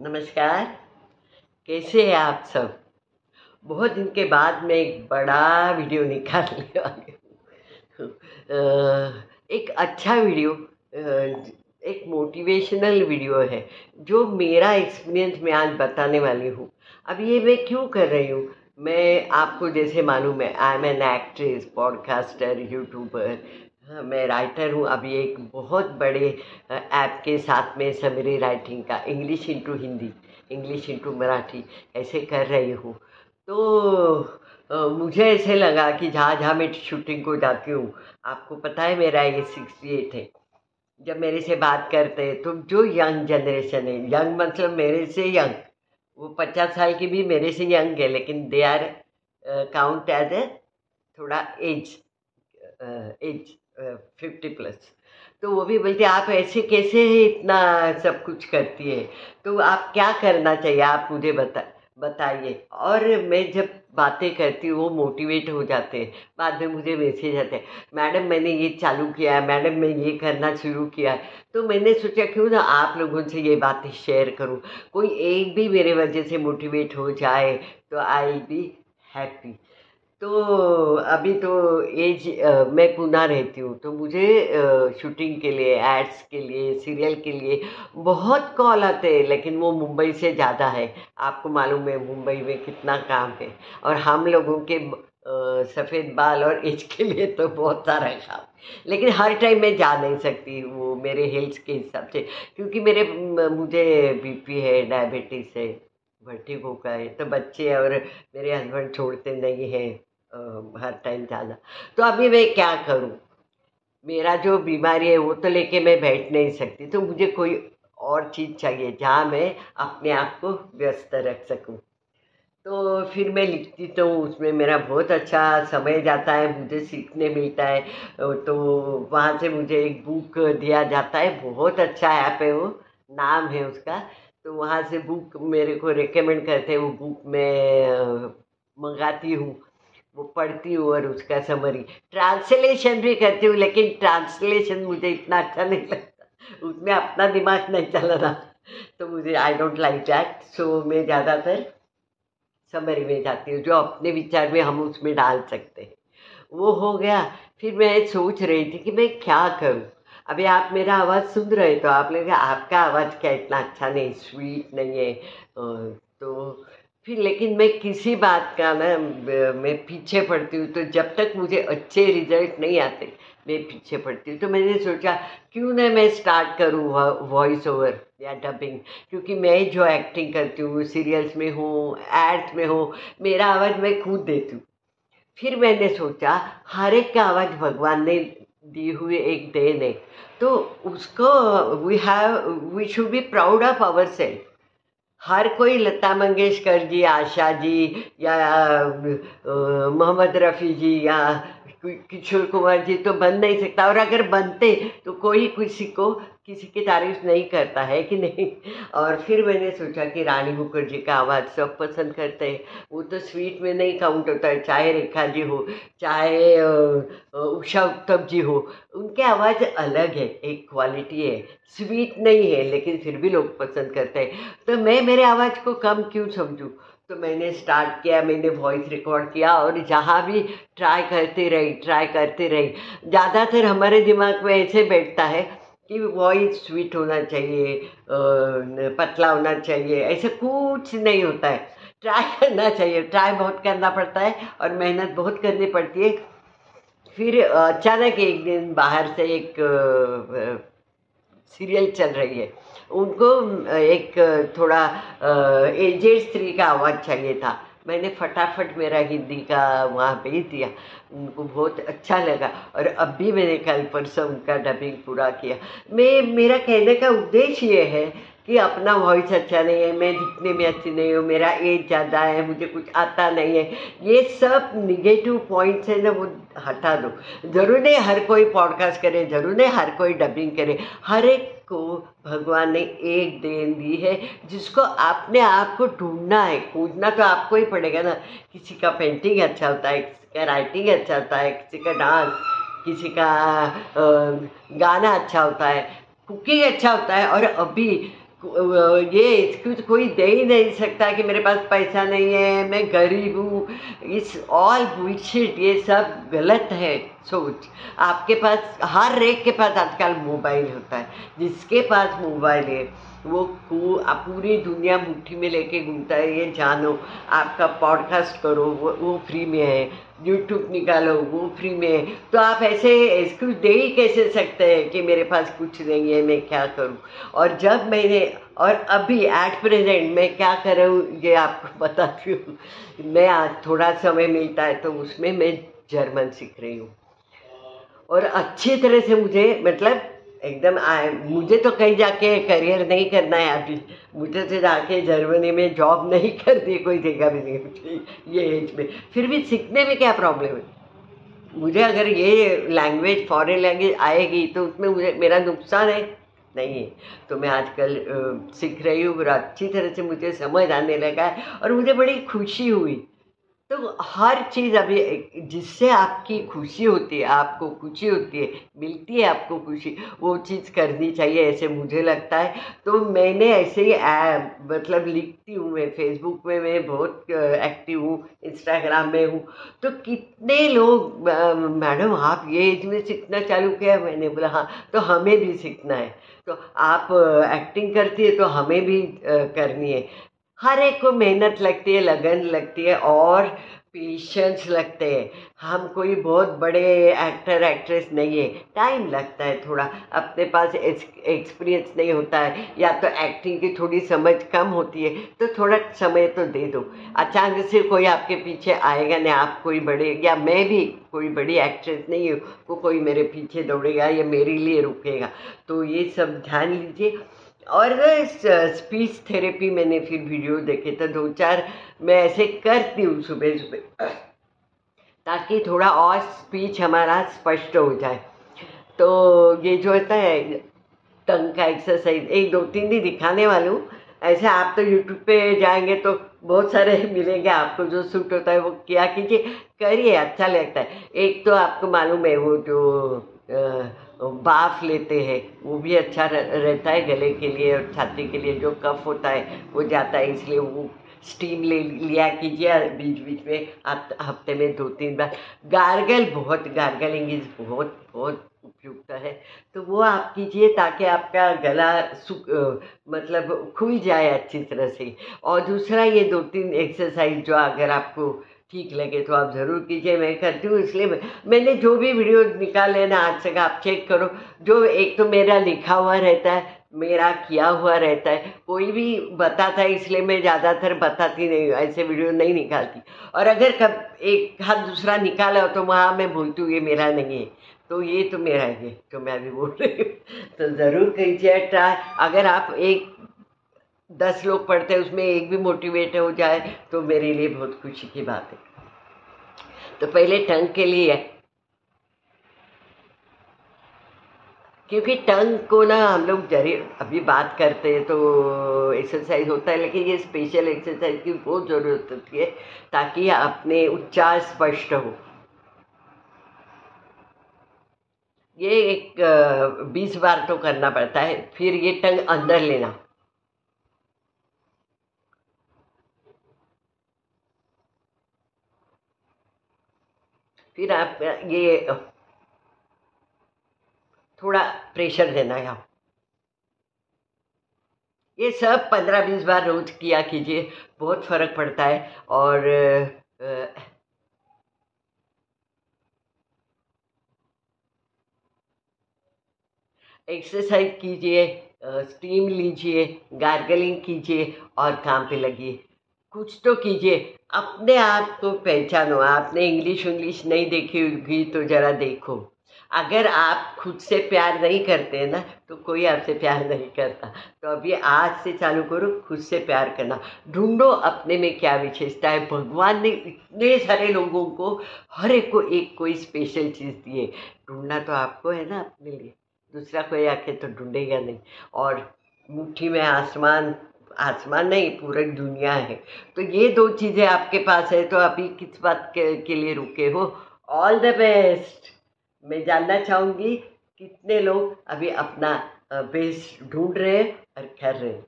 नमस्कार। कैसे हैं आप सब? बहुत दिन के बाद मैं एक बड़ा वीडियो निकालने वाली हूँ। एक अच्छा वीडियो एक मोटिवेशनल वीडियो है, जो मेरा एक्सपीरियंस मैं आज बताने वाली हूँ। अब ये मैं क्यों कर रही हूँ? मैं आपको जैसे मालूम है I am an actress podcaster YouTuber मैं राइटर हूँ। अभी एक बहुत बड़े ऐप के साथ में समेरी राइटिंग का English into Hindi English into Marathi ऐसे कर रही हूँ। तो मुझे ऐसे लगा कि जहाँ जहाँ मैं शूटिंग को जाती हूँ। आपको पता है मेरा ये सिक्सटी एट है। जब मेरे से बात करते हैं तो जो यंग जनरेशन है यंग मतलब मेरे से यंग वो पचास साल की भी मेरे से यंग है, लेकिन they are count as a थोड़ा एज एज फिफ्टी प्लस। तो वो भी बोलते, आप ऐसे कैसे इतना सब कुछ करती है? तो आप क्या करना चाहिए? आप मुझे बता, बताइए। और मैं जब बातें करती हूँ, वो मोटिवेट हो जाते हैं। बाद में मुझे मैसेज आते हैं, मैडम, मैंने ये चालू किया है, मैडम, मैं ये करना शुरू किया है। तो मैंने सोचा, क्यों ना आप लोगों से ये बातें शेयर करूँ? कोई एक भी मेरे वजह से मोटिवेट हो जाए तो आई बी हैप्पी तो अभी तो एज मैं पुणे रहती हूँ तो मुझे शूटिंग के लिए, एड्स के लिए, सीरियल के लिए बहुत कॉल आते हैं, लेकिन वो मुंबई से ज़्यादा है। आपको मालूम है मुंबई में कितना काम है। और हम लोगों के सफ़ेद बाल और एज के लिए तो बहुत सारा है। काम लेकिन हर टाइम मैं जा नहीं सकती वो मेरे हेल्थ के हिसाब से, क्योंकि मेरे मुझे बीपी है डायबिटीज़ है भट्टी का है तो बच्चे और मेरे हस्बैंड छोड़ते नहीं हैं। हर टाइम जाना तो अभी मैं क्या करूँ? मेरा जो बीमारी है, वो तो लेके मैं बैठ नहीं सकती। तो मुझे कोई और चीज़ चाहिए जहाँ मैं अपने आप को व्यस्त रख सकूँ? तो फिर मैं लिखती तो उसमें मेरा बहुत अच्छा समय जाता है, मुझे सीखने मिलता है। तो वहाँ से मुझे एक बुक दिया जाता है, बहुत अच्छा ऐप है वो, नाम है उसका। तो वहाँ से बुक मेरे को रिकमेंड करते हैं, वो बुक मैं मंगाती हूँ। वो पढ़ती हूँ और उसका समरी ट्रांसलेशन भी करती हूँ, लेकिन ट्रांसलेशन मुझे इतना अच्छा नहीं लगता। उसमें अपना दिमाग नहीं चला रहा। तो मुझे I don't like that so मैं ज़्यादातर समरी में जाती हूँ, जो अपने विचार में हम उसमें डाल सकते हैं। वो हो गया। फिर मैं सोच रही थी कि मैं क्या करूँ? अभी आप मेरा आवाज़ सुन रहे तो आप लोग, आपका आवाज़ क्या इतना अच्छा नहीं स्वीट नहीं है। तो फिर लेकिन मैं किसी बात का ना, मैं पीछे पड़ती हूँ तो जब तक मुझे अच्छे रिज़ल्ट नहीं आते, मैं पीछे पड़ती हूँ। तो मैंने सोचा, क्यों ना मैं स्टार्ट करूँ वॉइस ओवर या डबिंग क्योंकि मैं जो एक्टिंग करती हूँ सीरियल्स में हूँ एड्स में हूँ, मेरा आवाज़ मैं खुद देती हूँ। फिर मैंने सोचा, हर एक का आवाज़ भगवान ने दी हुई एक देन है। तो उसको we have we should be proud of our self हर कोई लता मंगेशकर जी आशा जी या मोहम्मद रफ़ी जी या किशोर कुमार जी तो बन नहीं सकता। और अगर बनते तो कोई किसी को, किसी की तारीफ़ नहीं करता है कि नहीं? और फिर मैंने सोचा कि रानी मुखर्जी का आवाज़ सब पसंद करते हैं। वो तो स्वीट में नहीं काउंट होता है, चाहे रेखा जी हो, चाहे उषा उत्तम जी हो, उनके आवाज़ अलग है, एक क्वालिटी है। स्वीट नहीं है, लेकिन फिर भी लोग पसंद करते हैं। तो मैं मेरे आवाज़ को कम क्यों समझूँ? तो मैंने स्टार्ट किया, मैंने वॉइस रिकॉर्ड किया और जहाँ भी ट्राई करते रही ट्राई करते रही। ज़्यादातर हमारे दिमाग में ऐसे बैठता है कि वॉइस स्वीट होना चाहिए पतला होना चाहिए, ऐसा कुछ नहीं होता है। ट्राई करना चाहिए ट्राई बहुत करना पड़ता है और मेहनत बहुत करनी पड़ती है। फिर अचानक एक दिन बाहर से एक सीरियल चल रही है। उनको एक थोड़ा एजेड स्त्री का आवाज़ चाहिए था। मैंने फटाफट मेरा हिंदी का वहाँ भेज दिया। उनको बहुत अच्छा लगा और अब भी मैंने कल परसों उनका डबिंग पूरा किया। मैं, मेरा कहने का उद्देश्य ये है कि अपना वॉइस अच्छा नहीं है, मैं दिखने में अच्छी नहीं हूँ, मेरा एज ज़्यादा है, मुझे कुछ आता नहीं है। ये सब निगेटिव पॉइंट्स है ना, वो हटा दो। ज़रूर नहीं हर कोई पॉडकास्ट करे, ज़रूर नहीं हर कोई डबिंग करे। हर एक को भगवान ने एक देन दी है, जिसको आपने आप को ढूंढना है। खोजना तो आपको ही पड़ेगा ना। किसी का पेंटिंग अच्छा होता है, किसी का राइटिंग अच्छा होता है, किसी का डांस किसी का गाना अच्छा होता है। कुकिंग अच्छा होता है और अभी ये एक्सक्यूज कोई दे ही नहीं सकता कि मेरे पास पैसा नहीं है, मैं गरीब हूँ। इस ऑल बुलशिट ये सब गलत है। सोच आपके पास, हर एक के पास आजकल मोबाइल होता है। जिसके पास मोबाइल है, वो पूरी दुनिया मुट्ठी में लेके घूमता है, ये जानो, आपका पॉडकास्ट करो, वो वो फ्री में है। यूट्यूब निकालो, वो फ्री में है। तो आप ऐसे एक्सक्यूज दे ही कैसे सकते हैं कि मेरे पास कुछ नहीं है, मैं क्या करूँ? और जब मैंने, और अभी एट प्रेजेंट मैं क्या कर रहा हूँ ये आपको बताती हूँ। मैं आज थोड़ा समय मिलता है तो उसमें मैं जर्मन सीख रही हूँ। और अच्छी तरह से मुझे मतलब एकदम आए मुझे तो कहीं जाके करियर नहीं करना है अभी। मुझे तो जाके जर्मनी में जॉब नहीं करती कोई देगा भी नहीं, ये एज में। फिर भी सीखने में क्या प्रॉब्लम है? मुझे अगर ये लैंग्वेज फॉरेन लैंग्वेज आएगी तो उसमें मुझे, मेरा नुकसान है? नहीं है। तो मैं आजकल सीख रही हूँ, और अच्छी तरह से मुझे समझ आने लगा है, और मुझे बड़ी खुशी हुई। तो हर चीज़ अभी जिससे आपकी खुशी होती है, आपको खुशी होती है, मिलती है आपको खुशी, वो चीज़ करनी चाहिए ऐसे मुझे लगता है। तो मैंने ऐसे ही मतलब लिखती हूँ मैं फेसबुक में मैं बहुत एक्टिव हूँ इंस्टाग्राम में हूँ। तो कितने लोग मैडम, आप ये एज में सीखना चालू किया? मैंने बोला हाँ तो हमें भी सीखना है। तो आप एक्टिंग करती है तो हमें भी करनी है। हर एक को मेहनत लगती है, लगन लगती है और पेशेंस लगते हैं। हम कोई बहुत बड़े एक्टर एक्ट्रेस नहीं है। टाइम लगता है थोड़ा। अपने पास एक्सपीरियंस नहीं होता है। या तो एक्टिंग की थोड़ी समझ कम होती है। तो थोड़ा समय तो दे दो। अचानक से कोई आपके पीछे आएगा नहीं आप कोई बड़े, या मैं भी कोई बड़ी एक्ट्रेस नहीं हूँ को कोई मेरे पीछे दौड़ेगा या मेरे लिए रुकेगा। तो ये सब ध्यान लीजिए। और स्पीच थेरेपी मैंने फिर वीडियो देखे तो दो चार मैं ऐसे करती हूँ सुबह सुबह, ताकि थोड़ा और स्पीच हमारा स्पष्ट हो जाए। तो ये जो होता है टंग का एक्सरसाइज एक दो तीन दिन दिखाने वाली हूँ। ऐसे आप तो यूट्यूब पे जाएँगे तो बहुत सारे मिलेंगे आपको जो सूट होता है वो किया कीजिए, करिए अच्छा लगता है। एक तो आपको मालूम है वो जो बाफ लेते हैं, वो भी अच्छा रहता है गले के लिए और छाती के लिए, जो कफ होता है, वो जाता है, इसलिए वो स्टीम ले लिया कीजिए बीच बीच में आप हफ़्ते में दो तीन बार। गार्गल बहुत गार्गलिंग इज़ बहुत बहुत उपयुक्त है। तो वो आप कीजिए ताकि आपका गला सुख मतलब खुल जाए अच्छी तरह से। और दूसरा ये दो तीन एक्सरसाइज जो अगर आपको ठीक लगे तो आप ज़रूर कीजिए मैं करती हूँ इसलिए मैं, मैंने जो भी वीडियो निकाले ना आज तक आप चेक करो जो एक तो मेरा लिखा हुआ रहता है मेरा किया हुआ रहता है कोई भी बताता है इसलिए मैं ज़्यादातर बताती नहीं हूँ ऐसे वीडियो नहीं निकालती। और अगर कब एक हाथ दूसरा निकाला हो तो वहाँ मैं बोलती हूँ ये मेरा नहीं है। तो ये तो मेरा है तो मैं अभी बोल रही हूँ। तो ज़रूर कीजिए ट्राई। अगर आप एक दस लोग पढ़ते हैं, उसमें एक भी मोटिवेट हो जाए तो मेरे लिए बहुत खुशी की बात है। तो पहले टंग के लिए है। क्योंकि टंग को ना हम लोग ज़रिए अभी बात करते हैं तो एक्सरसाइज होता है, लेकिन ये स्पेशल एक्सरसाइज की बहुत ज़रूरत होती है, ताकि अपने उच्चार स्पष्ट हो। ये एक बीस बार तो करना पड़ता है, फिर ये टंग अंदर लेना। फिर आप, ये, थोड़ा प्रेशर देना है ये सब पंद्रह बीस बार रोज किया कीजिए, बहुत फ़र्क पड़ता है। और एक्सरसाइज कीजिए स्टीम लीजिए, गार्गलिंग कीजिए और काम पे लगिए। कुछ तो कीजिए। अपने आप को पहचानो। आपने इंग्लिश उंग्लिश नहीं देखी होगी तो ज़रा देखो। अगर आप खुद से प्यार नहीं करते हैं ना तो कोई आपसे प्यार नहीं करता। तो अभी आज से चालू करो, खुद से प्यार करना। ढूंढो अपने में क्या विशेषता है। भगवान ने इतने सारे लोगों को, हर एक को एक कोई स्पेशल चीज़ दी है। ढूंढना तो आपको है ना अपने लिए। दूसरा कोई आके तो ढूंढेगा नहीं। और मुट्ठी में आसमान आसमान नहीं पूरी दुनिया है। तो ये दो चीज़ें आपके पास है तो अभी किस बात के, के लिए रुके हो? ऑल द बेस्ट मैं जानना चाहूँगी कितने लोग अभी अपना बेस्ट ढूंढ रहे हैं और कर रहे हैं।